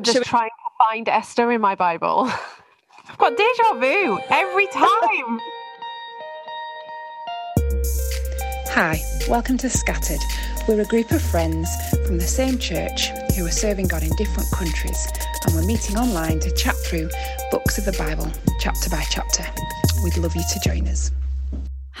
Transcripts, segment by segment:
I'm just we... trying to find Esther in my Bible. I've got deja vu every time. Hi, welcome to Scattered. We're a group of friends from the same church who are serving God in different countries, and we're meeting online to chat through books of the Bible, chapter by chapter. We'd love you to join us.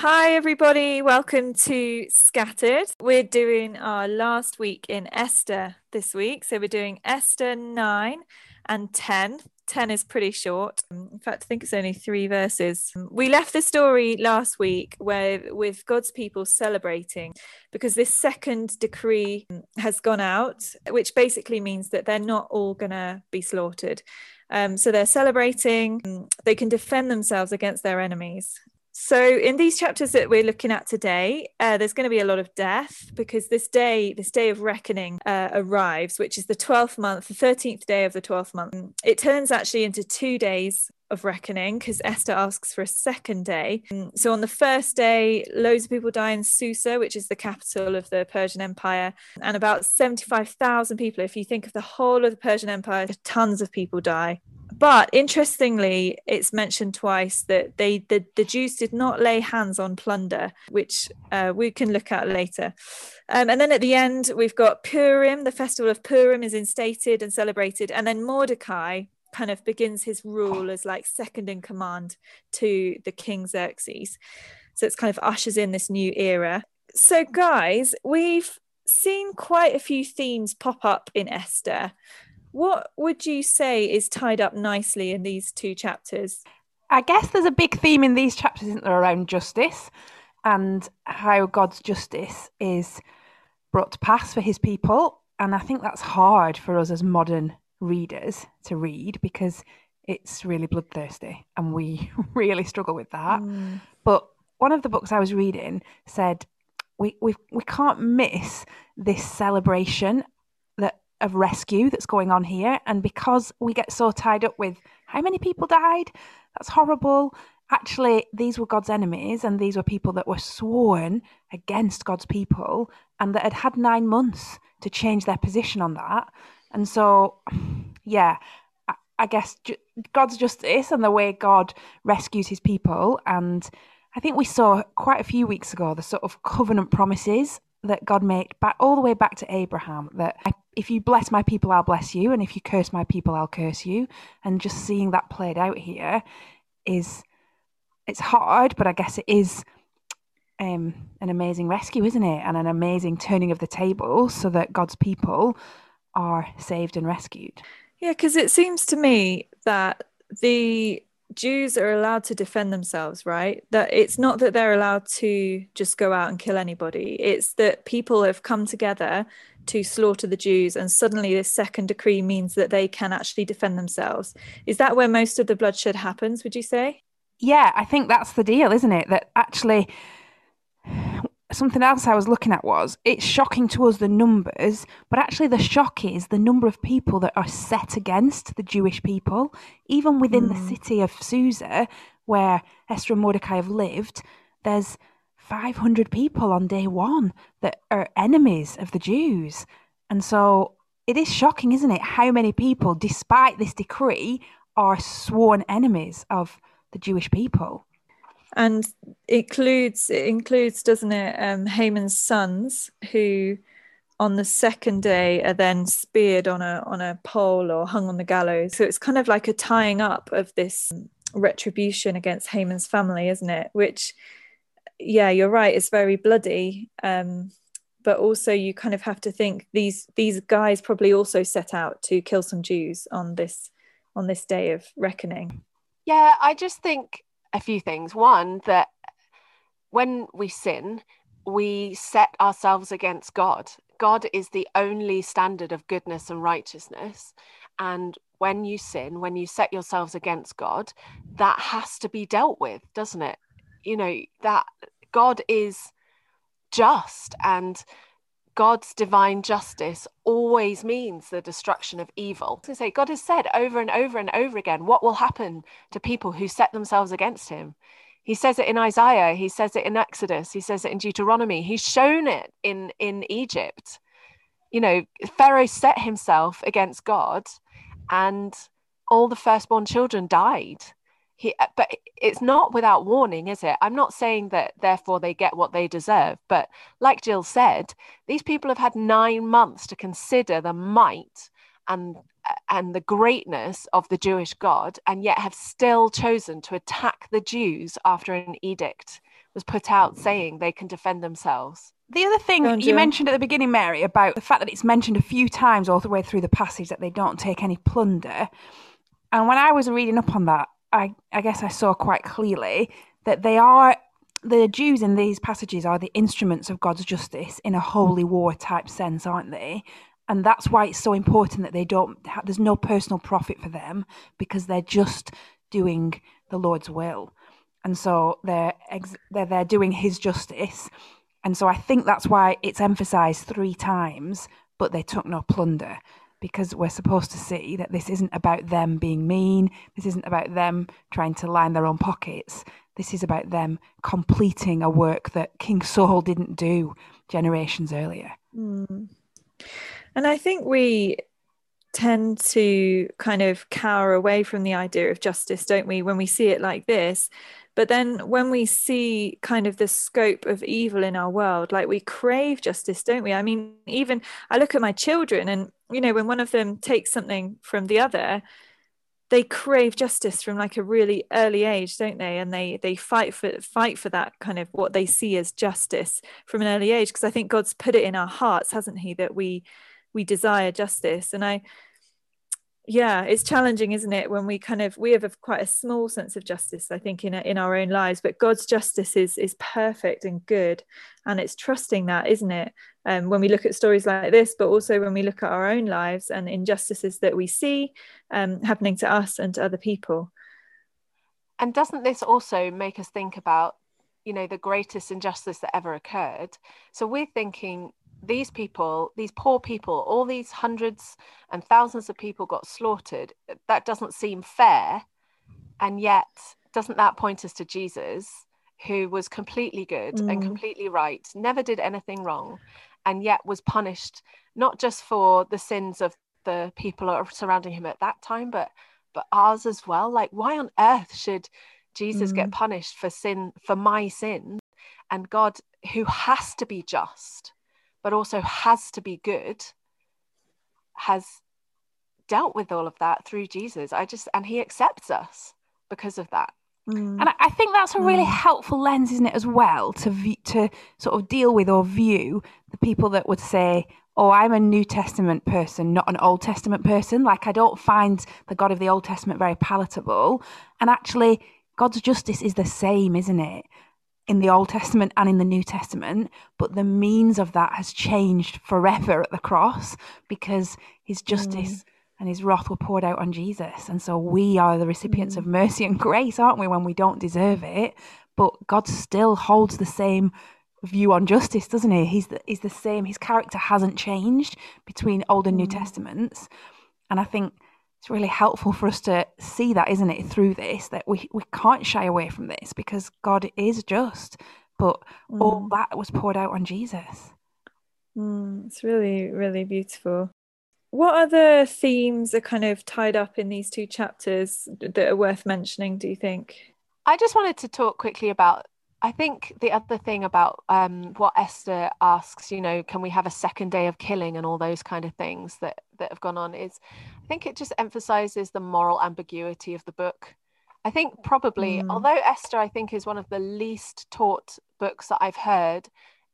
Hi, everybody. Welcome to Scattered. We're doing our last week in Esther this week. So we're doing Esther 9 and 10. 10 is pretty short. In fact, I think it's only three verses. We left the story last week where with God's people celebrating because this second decree has gone out, which basically means that they're not all going to be slaughtered. Um, so they're celebrating, they can defend themselves against their enemies. So, in these chapters that we're looking at today, uh, there's going to be a lot of death because this day, this day of reckoning, uh, arrives, which is the 12th month, the 13th day of the 12th month. It turns actually into two days of reckoning because Esther asks for a second day. So, on the first day, loads of people die in Susa, which is the capital of the Persian Empire, and about 75,000 people. If you think of the whole of the Persian Empire, tons of people die but interestingly, it's mentioned twice that they the, the Jews did not lay hands on plunder, which uh, we can look at later. Um, and then at the end, we've got Purim. The festival of Purim is instated and celebrated, and then Mordecai kind of begins his rule as like second in command to the King Xerxes. So it's kind of ushers in this new era. So, guys, we've seen quite a few themes pop up in Esther. What would you say is tied up nicely in these two chapters? I guess there's a big theme in these chapters, isn't there, around justice and how God's justice is brought to pass for his people. And I think that's hard for us as modern readers to read because it's really bloodthirsty and we really struggle with that. Mm. But one of the books I was reading said we, we, we can't miss this celebration of rescue that's going on here. And because we get so tied up with how many people died, that's horrible. Actually, these were God's enemies, and these were people that were sworn against God's people and that had had nine months to change their position on that. And so, yeah, I guess God's justice and the way God rescues his people. And I think we saw quite a few weeks ago the sort of covenant promises that God made back all the way back to Abraham that if you bless my people, I'll bless you, and if you curse my people, I'll curse you. And just seeing that played out here is it's hard, but I guess it is um, an amazing rescue, isn't it? And an amazing turning of the table so that God's people are saved and rescued. Yeah, because it seems to me that the Jews are allowed to defend themselves, right? That it's not that they're allowed to just go out and kill anybody. It's that people have come together to slaughter the Jews, and suddenly this second decree means that they can actually defend themselves. Is that where most of the bloodshed happens, would you say? Yeah, I think that's the deal, isn't it? That actually something else I was looking at was it's shocking to us the numbers, but actually the shock is the number of people that are set against the Jewish people, even within mm. the hmm. city of Susa, where Esther and Mordecai have lived. There's 500 people on day one that are enemies of the Jews, and so it is shocking, isn't it? How many people, despite this decree, are sworn enemies of the Jewish people? And it includes it includes doesn't it um, Haman's sons who on the second day are then speared on a on a pole or hung on the gallows. So it's kind of like a tying up of this retribution against Haman's family isn't it? Which yeah you're right it's very bloody um, but also you kind of have to think these these guys probably also set out to kill some Jews on this on this day of reckoning yeah I just think a few things. One, that when we sin, we set ourselves against God. God is the only standard of goodness and righteousness. And when you sin, when you set yourselves against God, that has to be dealt with, doesn't it? You know, that God is just and God's divine justice always means the destruction of evil. To say God has said over and over and over again what will happen to people who set themselves against him. He says it in Isaiah, he says it in Exodus, he says it in Deuteronomy. He's shown it in in Egypt. You know, Pharaoh set himself against God and all the firstborn children died. He, uh, but it's not without warning, is it? I'm not saying that therefore they get what they deserve, but like Jill said, these people have had nine months to consider the might and uh, and the greatness of the Jewish God, and yet have still chosen to attack the Jews after an edict was put out saying they can defend themselves. The other thing you mentioned at the beginning, Mary, about the fact that it's mentioned a few times all the way through the passage that they don't take any plunder. And when I was reading up on that, I, I guess I saw quite clearly that they are the Jews in these passages are the instruments of God's justice in a holy war type sense, aren't they? And that's why it's so important that they don't. Have, there's no personal profit for them because they're just doing the Lord's will, and so they're ex- they're they're doing His justice, and so I think that's why it's emphasised three times. But they took no plunder because we're supposed to see that this isn't about them being mean. This isn't about them trying to line their own pockets. This is about them completing a work that King Saul didn't do generations earlier. Mm. And I think we tend to kind of cower away from the idea of justice, don't we, when we see it like this? But then when we see kind of the scope of evil in our world, like we crave justice, don't we? I mean, even I look at my children and, you know, when one of them takes something from the other, they crave justice from like a really early age don't they and they they fight for fight for that kind of what they see as justice from an early age because i think god's put it in our hearts hasn't he that we we desire justice and i yeah it's challenging isn't it when we kind of we have a, quite a small sense of justice i think in in our own lives but god's justice is is perfect and good and it's trusting that isn't it? Um, when we look at stories like this but also when we look at our own lives and injustices that we see um, happening to us and to other people. And doesn't this also make us think about you know the greatest injustice that ever occurred? So we're thinking these people, these poor people, all these hundreds and thousands of people got slaughtered. That doesn't seem fair. And yet, doesn't that point us to Jesus, who was completely good mm. and completely right, never did anything wrong, and yet was punished not just for the sins of the people surrounding him at that time, but but ours as well. Like, why on earth should Jesus mm. get punished for sin, for my sin? And God, who has to be just, but also has to be good, has dealt with all of that through Jesus. I just, and he accepts us because of that. Mm. And I think that's a really mm. helpful lens, isn't it, as well, to view, to sort of deal with or view the people that would say, "Oh, I'm a New Testament person, not an Old Testament person." Like I don't find the God of the Old Testament very palatable, and actually, God's justice is the same, isn't it? In the Old Testament and in the New Testament, but the means of that has changed forever at the cross because his justice mm. and his wrath were poured out on Jesus. And so we are the recipients mm. of mercy and grace, aren't we, when we don't deserve it? But God still holds the same view on justice, doesn't he? He's the, he's the same. His character hasn't changed between Old and New mm. Testaments. And I think it's really helpful for us to see that, isn't it, through this, that we, we can't shy away from this because God is just, but mm. all that was poured out on Jesus. Mm, it's really, really beautiful. What other themes are kind of tied up in these two chapters that are worth mentioning, do you think? I just wanted to talk quickly about I think the other thing about um, what Esther asks, you know, can we have a second day of killing and all those kind of things that that have gone on is, I think it just emphasizes the moral ambiguity of the book. I think probably, mm. although Esther, I think, is one of the least taught books that I've heard,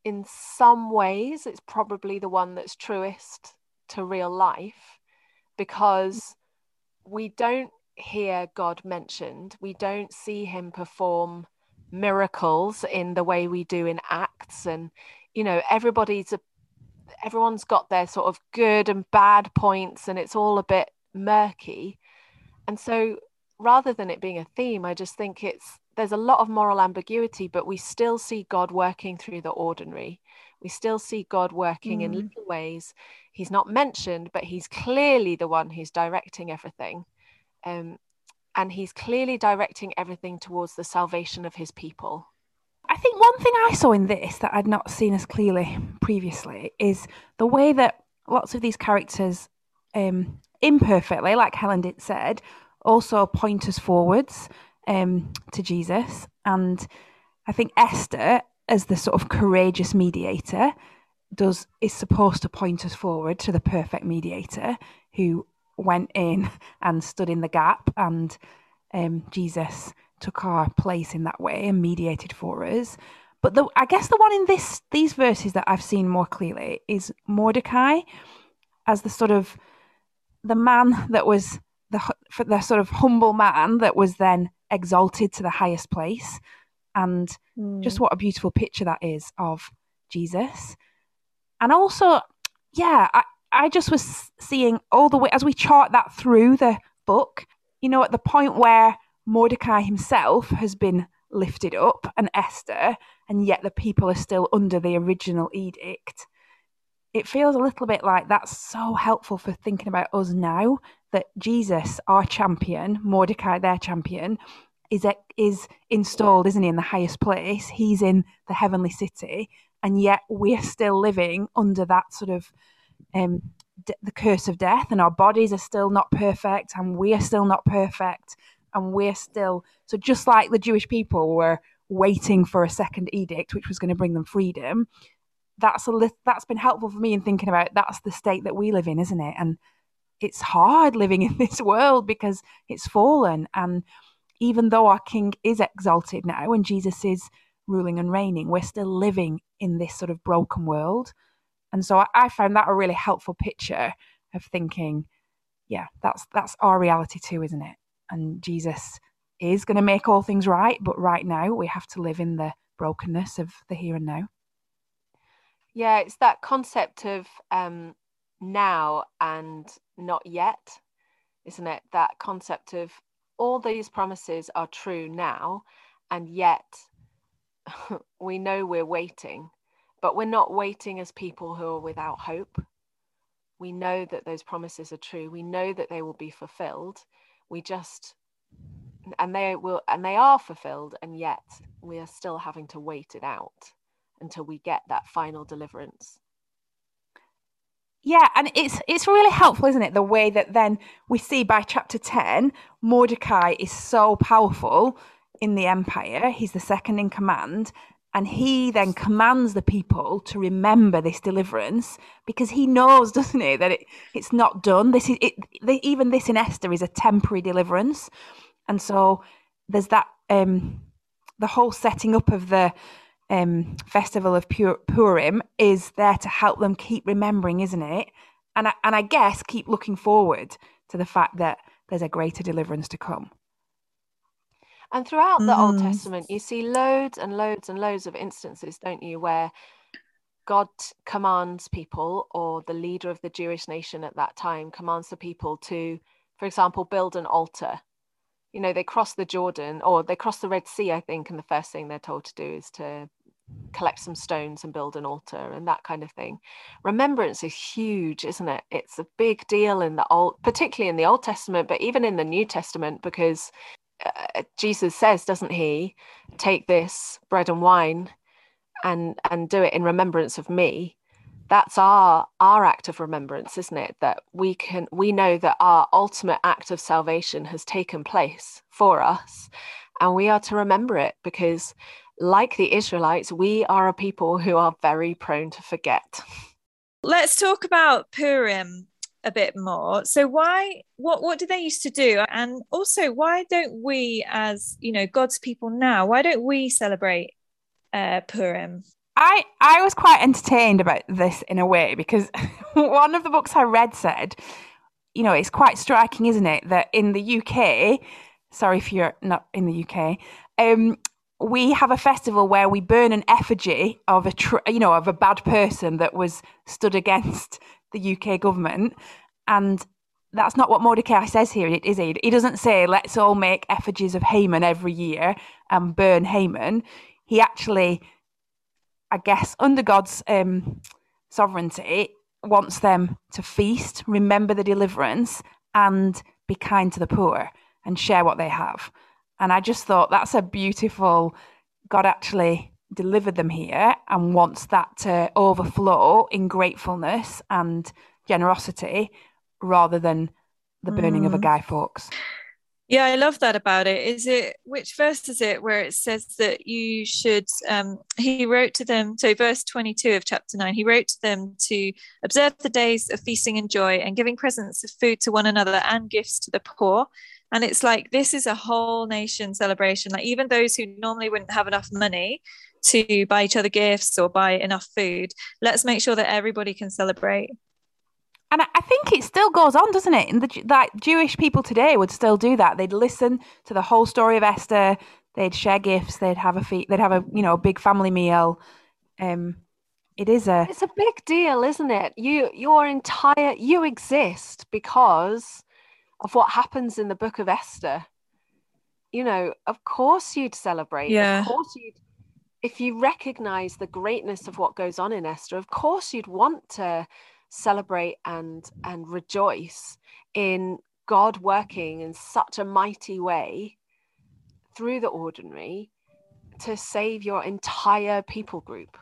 in some ways, it's probably the one that's truest to real life because we don't hear God mentioned, we don't see him perform miracles in the way we do in acts and you know everybody's a everyone's got their sort of good and bad points and it's all a bit murky and so rather than it being a theme i just think it's there's a lot of moral ambiguity but we still see god working through the ordinary we still see god working mm. in little ways he's not mentioned but he's clearly the one who's directing everything um, and he's clearly directing everything towards the salvation of his people. I think one thing I saw in this that I'd not seen as clearly previously is the way that lots of these characters um, imperfectly, like Helen did said, also point us forwards um, to Jesus. And I think Esther, as the sort of courageous mediator, does is supposed to point us forward to the perfect mediator who went in and stood in the gap, and um, Jesus took our place in that way and mediated for us. But the, I guess the one in this these verses that I've seen more clearly is Mordecai as the sort of the man that was the the sort of humble man that was then exalted to the highest place, and mm. just what a beautiful picture that is of Jesus. And also, yeah, I, I just was seeing all the way as we chart that through the book, you know, at the point where Mordecai himself has been lifted up and Esther, and yet the people are still under the original edict. It feels a little bit like that's so helpful for thinking about us now that Jesus, our champion, Mordecai, their champion, is is installed, isn't he, in the highest place? He's in the heavenly city, and yet we're still living under that sort of um, the curse of death, and our bodies are still not perfect, and we are still not perfect, and we're still so just like the Jewish people were waiting for a second edict, which was going to bring them freedom. That's a li- that's been helpful for me in thinking about that's the state that we live in, isn't it? And it's hard living in this world because it's fallen, and even though our King is exalted now and Jesus is ruling and reigning, we're still living in this sort of broken world. And so I, I found that a really helpful picture of thinking, yeah, that's that's our reality too, isn't it? And Jesus is going to make all things right, but right now we have to live in the brokenness of the here and now. Yeah, it's that concept of um, now and not yet, isn't it? That concept of all these promises are true now, and yet we know we're waiting, but we're not waiting as people who are without hope. We know that those promises are true. We know that they will be fulfilled. We just and they will and they are fulfilled and yet we are still having to wait it out until we get that final deliverance yeah, and it's it's really helpful, isn't it? The way that then we see by chapter 10, Mordecai is so powerful in the empire. He's the second in command. And he then commands the people to remember this deliverance because he knows, doesn't he, that it, it's not done. This is it, even this in Esther is a temporary deliverance, and so there's that um, the whole setting up of the um, festival of Purim is there to help them keep remembering, isn't it? And I, and I guess keep looking forward to the fact that there's a greater deliverance to come. And throughout the mm. Old Testament, you see loads and loads and loads of instances, don't you, where God commands people, or the leader of the Jewish nation at that time commands the people to, for example, build an altar. You know, they cross the Jordan or they cross the Red Sea, I think, and the first thing they're told to do is to collect some stones and build an altar and that kind of thing. Remembrance is huge, isn't it? It's a big deal in the old, particularly in the Old Testament, but even in the New Testament, because uh, Jesus says, doesn't he, take this bread and wine and and do it in remembrance of me. That's our our act of remembrance, isn't it? That we can we know that our ultimate act of salvation has taken place for us, and we are to remember it because like the Israelites, we are a people who are very prone to forget. Let's talk about Purim a bit more. So why what what did they used to do? And also why don't we as, you know, God's people now, why don't we celebrate uh Purim? I, I was quite entertained about this in a way because one of the books I read said, you know, it's quite striking, isn't it, that in the UK, sorry if you're not in the UK, um, we have a festival where we burn an effigy of a tr- you know of a bad person that was stood against the UK government and that's not what Mordecai says here, is he? He doesn't say, let's all make effigies of Haman every year and burn Haman. He actually, I guess, under God's um, sovereignty, wants them to feast, remember the deliverance, and be kind to the poor and share what they have. And I just thought that's a beautiful, God actually delivered them here and wants that to overflow in gratefulness and generosity rather than the burning mm. of a mm. Guy Fawkes. Yeah, I love that about it. Is it which verse is it where it says that you should? Um, he wrote to them. So, verse twenty-two of chapter nine, he wrote to them to observe the days of feasting and joy and giving presents of food to one another and gifts to the poor. And it's like this is a whole nation celebration. Like even those who normally wouldn't have enough money to buy each other gifts or buy enough food, let's make sure that everybody can celebrate. And I think it still goes on, doesn't it? And the like Jewish people today would still do that. They'd listen to the whole story of Esther. They'd share gifts. They'd have a feed, They'd have a you know a big family meal. Um, it is a. It's a big deal, isn't it? You your entire you exist because of what happens in the Book of Esther. You know, of course you'd celebrate. Yeah. Of course you'd. If you recognize the greatness of what goes on in Esther, of course you'd want to celebrate and and rejoice in God working in such a mighty way through the ordinary to save your entire people group.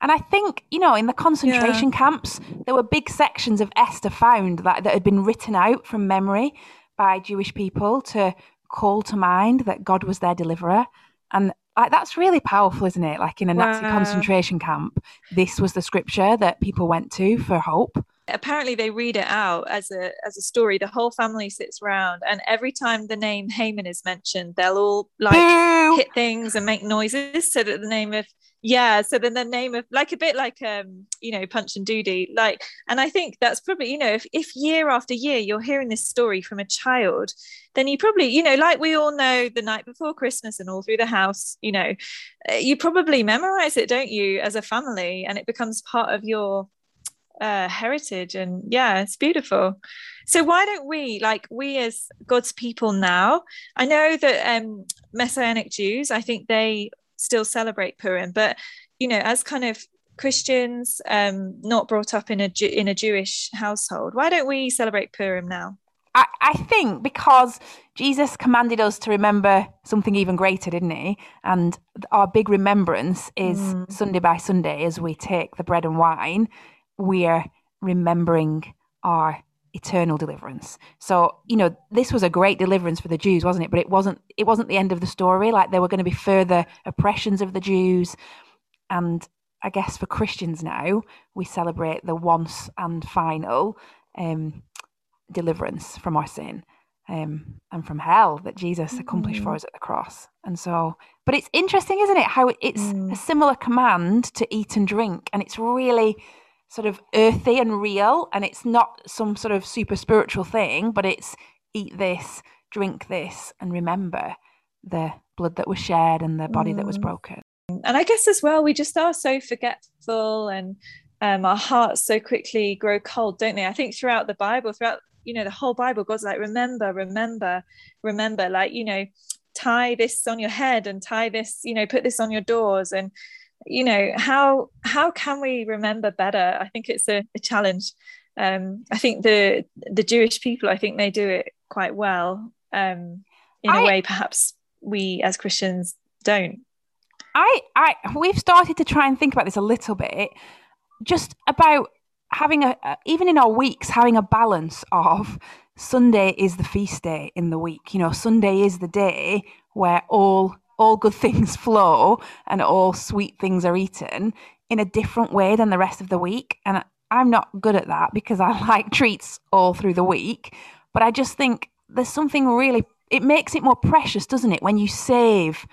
And I think, you know, in the concentration yeah. camps, there were big sections of Esther found that, that had been written out from memory by Jewish people to call to mind that God was their deliverer. And like that's really powerful, isn't it? Like in a Nazi concentration camp, this was the scripture that people went to for hope. Apparently, they read it out as a as a story. The whole family sits around, and every time the name Haman is mentioned, they'll all like Boo! hit things and make noises so that the name of yeah so then the name of like a bit like um you know punch and Judy like and i think that's probably you know if, if year after year you're hearing this story from a child then you probably you know like we all know the night before christmas and all through the house you know uh, you probably memorize it don't you as a family and it becomes part of your uh, heritage and yeah it's beautiful. So why don't we like we as god's people now i know that um messianic jews i think they still celebrate Purim, but you know, as kind of Christians, um, not brought up in a in a Jewish household, why don't we celebrate Purim now? I, I think because Jesus commanded us to remember something even greater, didn't he? And our big remembrance is mm. Sunday by Sunday as we take the bread and wine, we're remembering our eternal deliverance. So, you know, this was a great deliverance for the Jews, wasn't it? But it wasn't it wasn't the end of the story. Like there were going to be further oppressions of the Jews. And I guess for Christians now, we celebrate the once and final um, deliverance from our sin um, and from hell that Jesus mm-hmm. accomplished for mm. us at the cross. And so, but it's interesting, isn't it? How it's mm. a similar command to eat and drink, and it's really sort of earthy and real and it's not some sort of super spiritual thing but it's eat this drink this and remember the blood that was shed and the body mm. that was mm. broken and i guess as well we just are so forgetful and um, our hearts so quickly grow cold don't they i think throughout the bible throughout you know the whole bible god's like remember remember remember like you know tie this on your head and tie this you know put this on your doors and you know how how can we remember better? I think it's a, a challenge. Um, i think the the jewish people i think they do it quite well um, in I, a way perhaps we as christians don't. I i we've started to try and think about this a little bit just about having a even in our weeks having a balance of sunday is the feast day in the week. You know sunday is the day where all all good things flow and all sweet things are eaten in a different way than the rest of the week. And I'm not good at that because I like treats all through the week. But I just think there's something really, it makes it more precious, doesn't it? When you save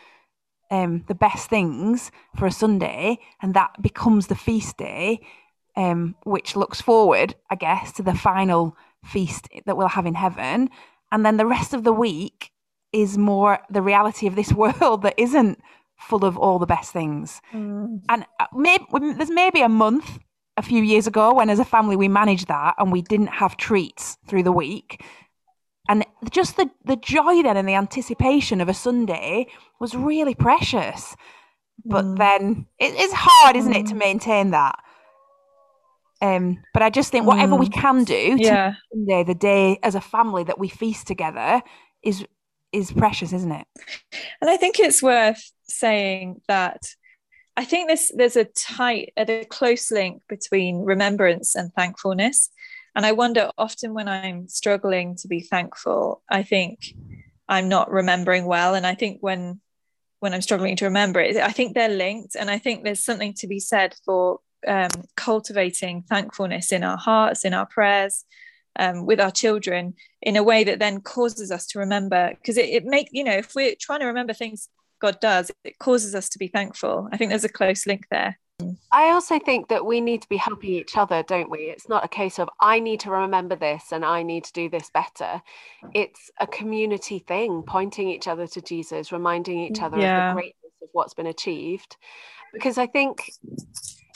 um, the best things for a Sunday and that becomes the feast day, um, which looks forward, I guess, to the final feast that we'll have in heaven. And then the rest of the week is more the reality of this world that isn't full of all the best things. Mm. And uh, maybe, there's maybe a month a few years ago when, as a family, we managed that and we didn't have treats through the week. And just the, the joy then and the anticipation of a Sunday was really precious. But mm. then it, it's hard, isn't it, to mm. maintain that? Um, but I just think whatever we mm. can do to yeah. Sunday, the day as a family that we feast together, is is precious, isn't it? And I think it's worth saying that I think this there's a tight, a close link between remembrance and thankfulness. And I wonder often when I'm struggling to be thankful, I think I'm not remembering well. And I think when when I'm struggling to remember it, I think they're linked. And I think there's something to be said for um, cultivating thankfulness in our hearts, in our prayers, um, with our children in a way that then causes us to remember. Because it, it make you know, if we're trying to remember things God does, it causes us to be thankful. I think there's a close link there. I also think that we need to be helping each other, don't we? It's not a case of I need to remember this and I need to do this better. It's a community thing, pointing each other to Jesus, reminding each other yeah. of the greatness of what's been achieved. Because I think,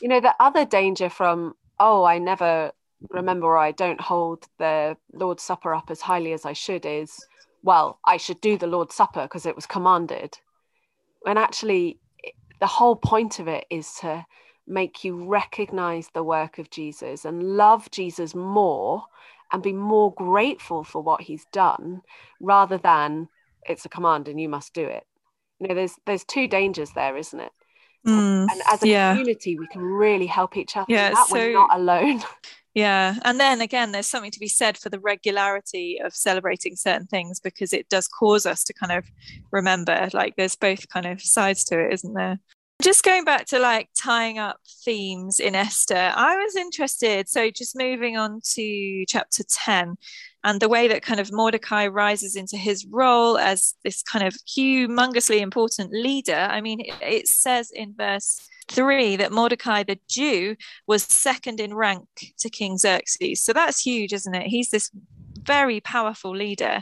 you know, the other danger from, oh, I never remember I don't hold the Lord's Supper up as highly as I should is, well, I should do the Lord's Supper because it was commanded. When actually, the whole point of it is to make you recognize the work of Jesus and love Jesus more and be more grateful for what he's done rather than it's a command and you must do it. You know, there's there's two dangers there, isn't it? Mm, and as a yeah. community, we can really help each other. Yeah, that so, we're not alone. Yeah. And then again, there's something to be said for the regularity of celebrating certain things because it does cause us to kind of remember. Like there's both kind of sides to it, isn't there? Just going back to like tying up themes in Esther, I was interested. So just moving on to chapter 10 and the way that kind of Mordecai rises into his role as this kind of humongously important leader. I mean, it says in verse three that Mordecai the Jew was second in rank to King Xerxes. So that's huge, isn't it? He's this very powerful leader.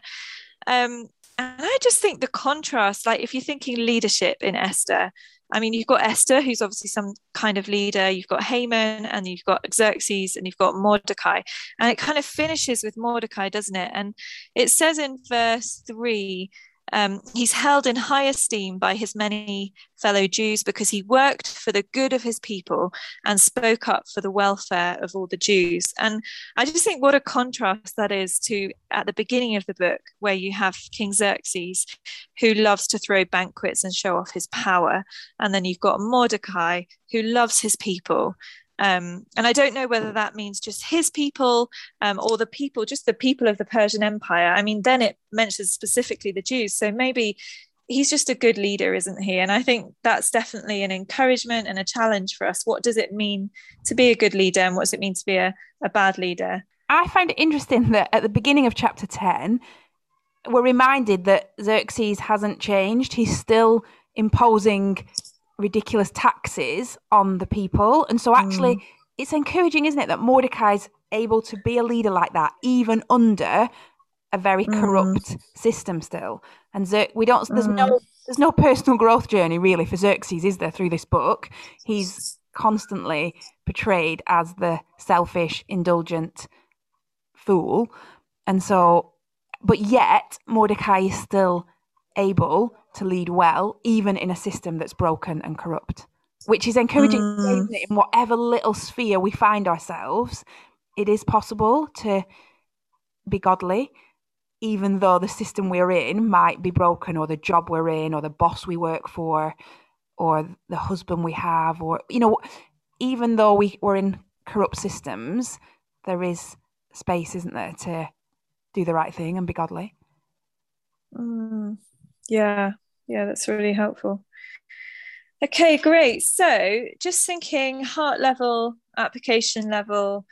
Um, and I just think the contrast, like if you're thinking leadership in Esther, I mean, you've got Esther, who's obviously some kind of leader, you've got Haman, and you've got Xerxes, and you've got Mordecai. And it kind of finishes with Mordecai, doesn't it? And it says in verse three um, he's held in high esteem by his many fellow Jews because he worked for the good of his people and spoke up for the welfare of all the Jews. And I just think what a contrast that is to at the beginning of the book, where you have King Xerxes, who loves to throw banquets and show off his power. And then you've got Mordecai, who loves his people um, and I don't know whether that means just his people um, or the people, just the people of the Persian Empire. I mean, then it mentions specifically the Jews. So maybe he's just a good leader, isn't he? And I think that's definitely an encouragement and a challenge for us. What does it mean to be a good leader and what does it mean to be a, a bad leader? I find it interesting that at the beginning of chapter 10, we're reminded that Xerxes hasn't changed. He's still imposing ridiculous taxes on the people. And so actually mm. it's encouraging, isn't it, that Mordecai's able to be a leader like that, even under a very mm. corrupt mm. system still. And Xer- we don't there's mm. no there's no personal growth journey really for Xerxes, is there, through this book? He's constantly portrayed as the selfish, indulgent fool. And so but yet Mordecai is still able to lead well, even in a system that's broken and corrupt, which is encouraging mm. in whatever little sphere we find ourselves. It is possible to be godly, even though the system we're in might be broken, or the job we're in, or the boss we work for, or the husband we have, or, you know, even though we, we're in corrupt systems, there is space, isn't there, to do the right thing and be godly. Mm. Yeah, yeah, that's really helpful. Okay, great. So, just thinking heart level, application level,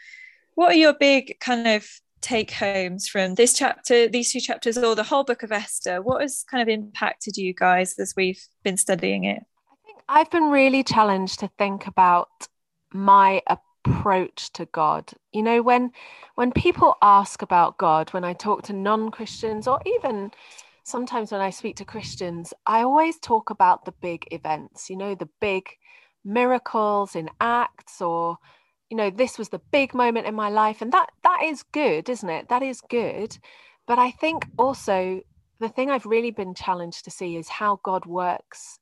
what are your big kind of take homes from this chapter, these two chapters, or the whole book of Esther? What has kind of impacted you guys as we've been studying it? I think I've been really challenged to think about my approach to God. You know, when when people ask about God, when I talk to non-Christians or even sometimes when I speak to Christians, I always talk about the big events, you know, the big miracles in Acts or you know this was the big moment in my life. And that that is good isn't it? That is good. But i think also the thing i've really been challenged to see is how god works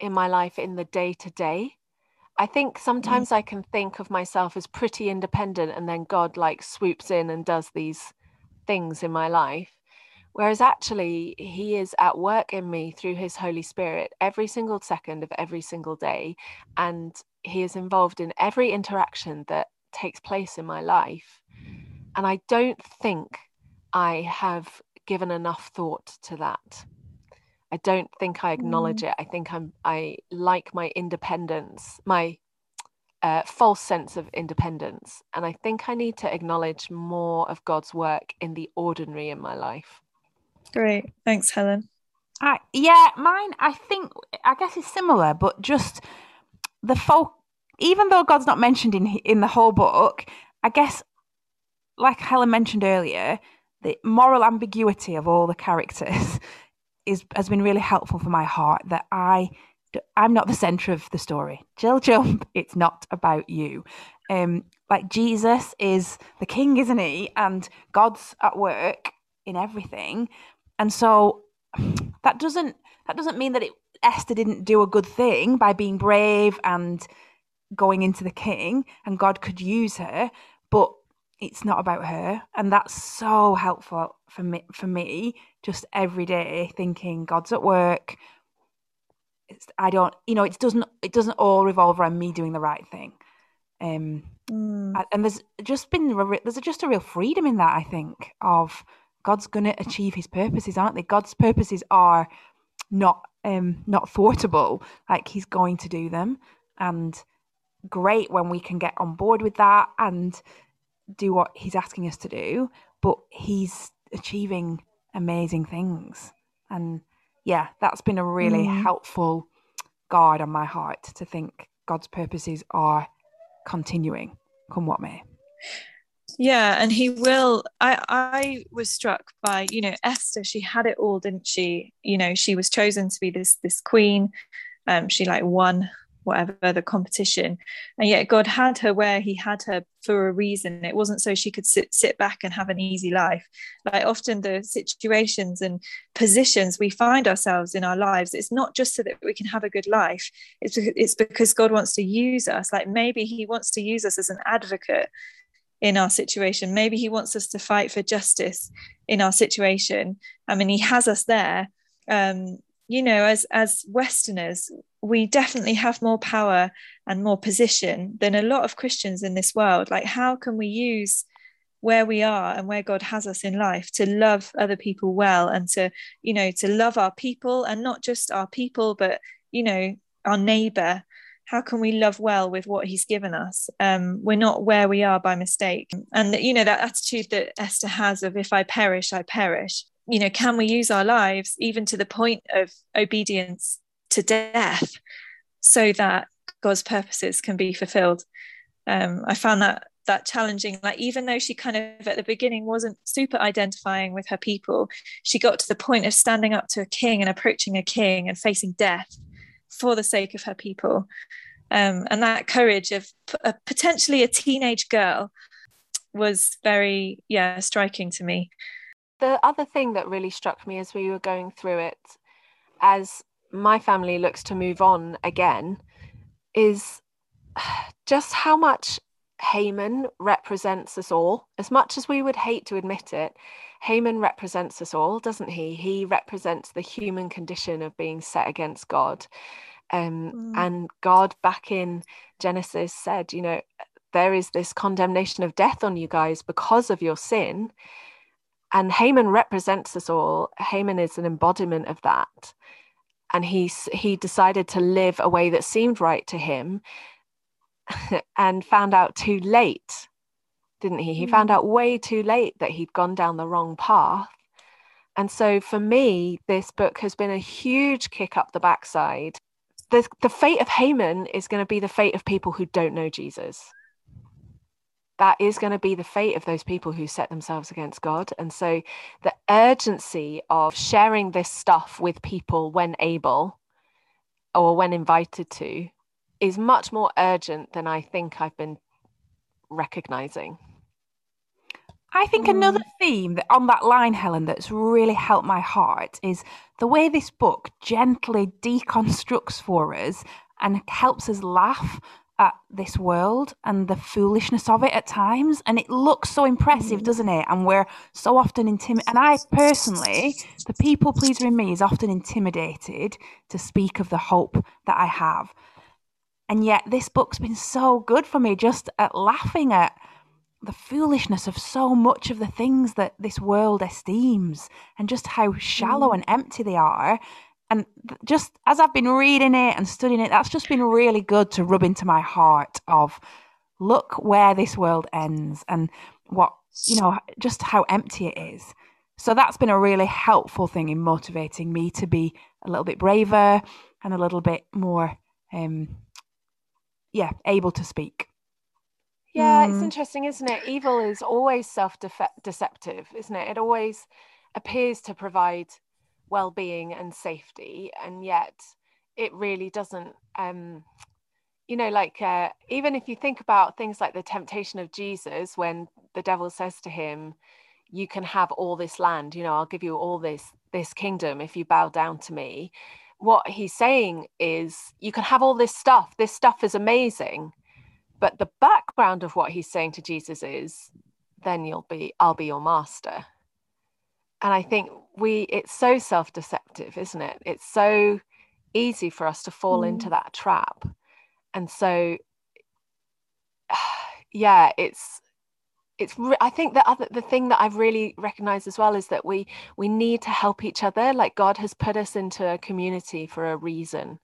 in my life in the day to day i think sometimes mm. i can think of myself as pretty independent and then god like swoops in and does these things in my life Whereas actually, He is at work in me through His Holy Spirit every single second of every single day. And He is involved in every interaction that takes place in my life. And I don't think I have given enough thought to that. I don't think I acknowledge mm. it. I think I'm I like my independence, my uh, false sense of independence, and I think I need to acknowledge more of God's work in the ordinary in my life. Great, thanks, Helen. Yeah, mine. I think I guess it's similar, but just the folk. Even though God's not mentioned in in the whole book, I guess, like Helen mentioned earlier, the moral ambiguity of all the characters is has been really helpful for my heart. That I I'm not the center of the story. Jill Jump, it's not about you. Um, like Jesus is the king, isn't he? And God's at work in everything, and so that doesn't that doesn't mean that it, Esther didn't do a good thing by being brave and going into the king, and God could use her, but it's not about her, and that's so helpful for me. For me, just every day thinking God's at work. It's, I don't, you know, it doesn't it doesn't all revolve around me doing the right thing. Um, mm. and there's just been there's just a real freedom in that. I think of God's going to achieve his purposes, aren't they? God's purposes are not um not thwartable. Like he's going to do them and great when we can get on board with that and do what he's asking us to do, but he's achieving amazing things. And yeah, that's been a really mm. helpful guard on my heart to think God's purposes are continuing, come what may yeah and he will i i was struck by you know esther she had it all didn't she? You know she was chosen to be this this queen. Um she like won whatever the competition. And yet god had her where he had her for a reason. It wasn't so she could sit sit back and have an easy life. Like often the situations and positions we find ourselves in our lives it's not just so that we can have a good life. It's it's because god wants to use us. Like maybe he wants to use us as an advocate in our situation. Maybe he wants us to fight for justice in our situation. I mean, he has us there. Um, you know, as as Westerners, we definitely have more power and more position than a lot of Christians in this world. Like, how can we use where we are and where God has us in life to love other people well and to, you know, to love our people and not just our people, but you know, our neighbor how can we love well with what he's given us? Um, we're not where we are by mistake. And you know that attitude that esther has of if i perish i perish. You know can we use our lives even to the point of obedience to death so that god's purposes can be fulfilled? Um, i found that that challenging. Like even though she kind of at the beginning wasn't super identifying with her people she got to the point of standing up to a king and approaching a king and facing death for the sake of her people. Um, and that courage of p- potentially a teenage girl was very, yeah, striking to me. The other thing that really struck me as we were going through it, as my family looks to move on again, is just how much Haman represents us all. As much as we would hate to admit it, Haman represents us all, doesn't he? He represents the human condition of being set against God. Um, mm. And God, back in Genesis, said, you know, there is this condemnation of death on you guys because of your sin. And Haman represents us all. Haman is an embodiment of that. And he, he decided to live a way that seemed right to him and found out too late didn't he? He mm. found out way too late that he'd gone down the wrong path. And so for me, this book has been a huge kick up the backside. The, the fate of Haman is going to be the fate of people who don't know Jesus. That is going to be the fate of those people who set themselves against God. And so the urgency of sharing this stuff with people when able or when invited to is much more urgent than I think I've been recognizing. I think mm. another theme that on that line, Helen, that's really helped my heart is the way this book gently deconstructs for us and helps us laugh at this world and the foolishness of it at times. And it looks so impressive, mm. doesn't it? And we're so often intimidated. And I personally, the people pleaser in me is often intimidated to speak of the hope that I have. And yet, this book's been so good for me just at laughing at the foolishness of so much of the things that this world esteems and just how shallow mm. and empty they are. And just as I've been reading it and studying it, that's just been really good to rub into my heart of look where this world ends and what, you know, just how empty it is. So that's been a really helpful thing in motivating me to be a little bit braver and a little bit more, um, yeah, able to speak. Yeah, mm. it's interesting, isn't it? Evil is always self deceptive, isn't it? It always appears to provide well being and safety, and yet it really doesn't. Um, you know, like uh, even if you think about things like the temptation of Jesus, when the devil says to him, "You can have all this land. You know, I'll give you all this this kingdom if you bow down to me." What he's saying is, you can have all this stuff. This stuff is amazing but the background of what he's saying to Jesus is, then you'll be, I'll be your master. And I think we, it's so self deceptive, isn't it? It's so easy for us to fall mm. into that trap. And so, yeah, it's, it's i think the other the thing that i've really recognized as well is that we we need to help each other like god has put us into a community for a reason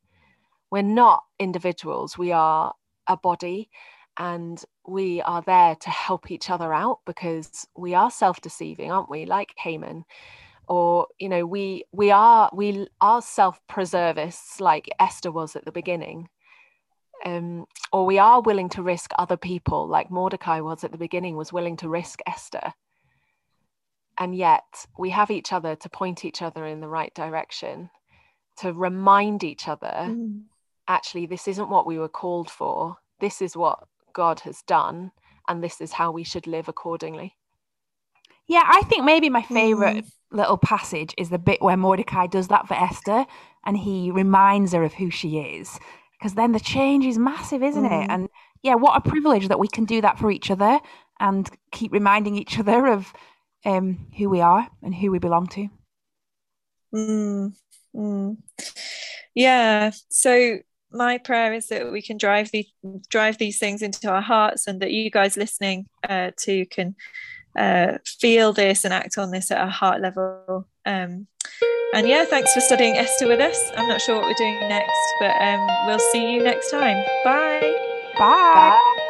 we're not individuals we are a body and we are there to help each other out because we are self-deceiving aren't we? Like haman. Or you know we we are we are self-preservists like esther was at the beginning. Um, or we are willing to risk other people like mordecai was at the beginning was willing to risk esther. And yet we have each other to point each other in the right direction to remind each other mm. Actually this isn't what we were called for this is what God has done, and this is how we should live accordingly. Yeah, I think maybe my favorite mm. little passage is the bit where Mordecai does that for Esther and he reminds her of who she is. Because then the change is massive, isn't mm. it? And yeah, what a privilege that we can do that for each other and keep reminding each other of um, who we are and who we belong to. Mm. mm. Yeah. So my prayer is that we can drive the drive these things into our hearts and that you guys listening uh, to can uh, feel this and act on this at a heart level. Um, and yeah thanks for studying esther with us. I'm not sure what we're doing next but um, we'll see you next time. Bye bye, bye.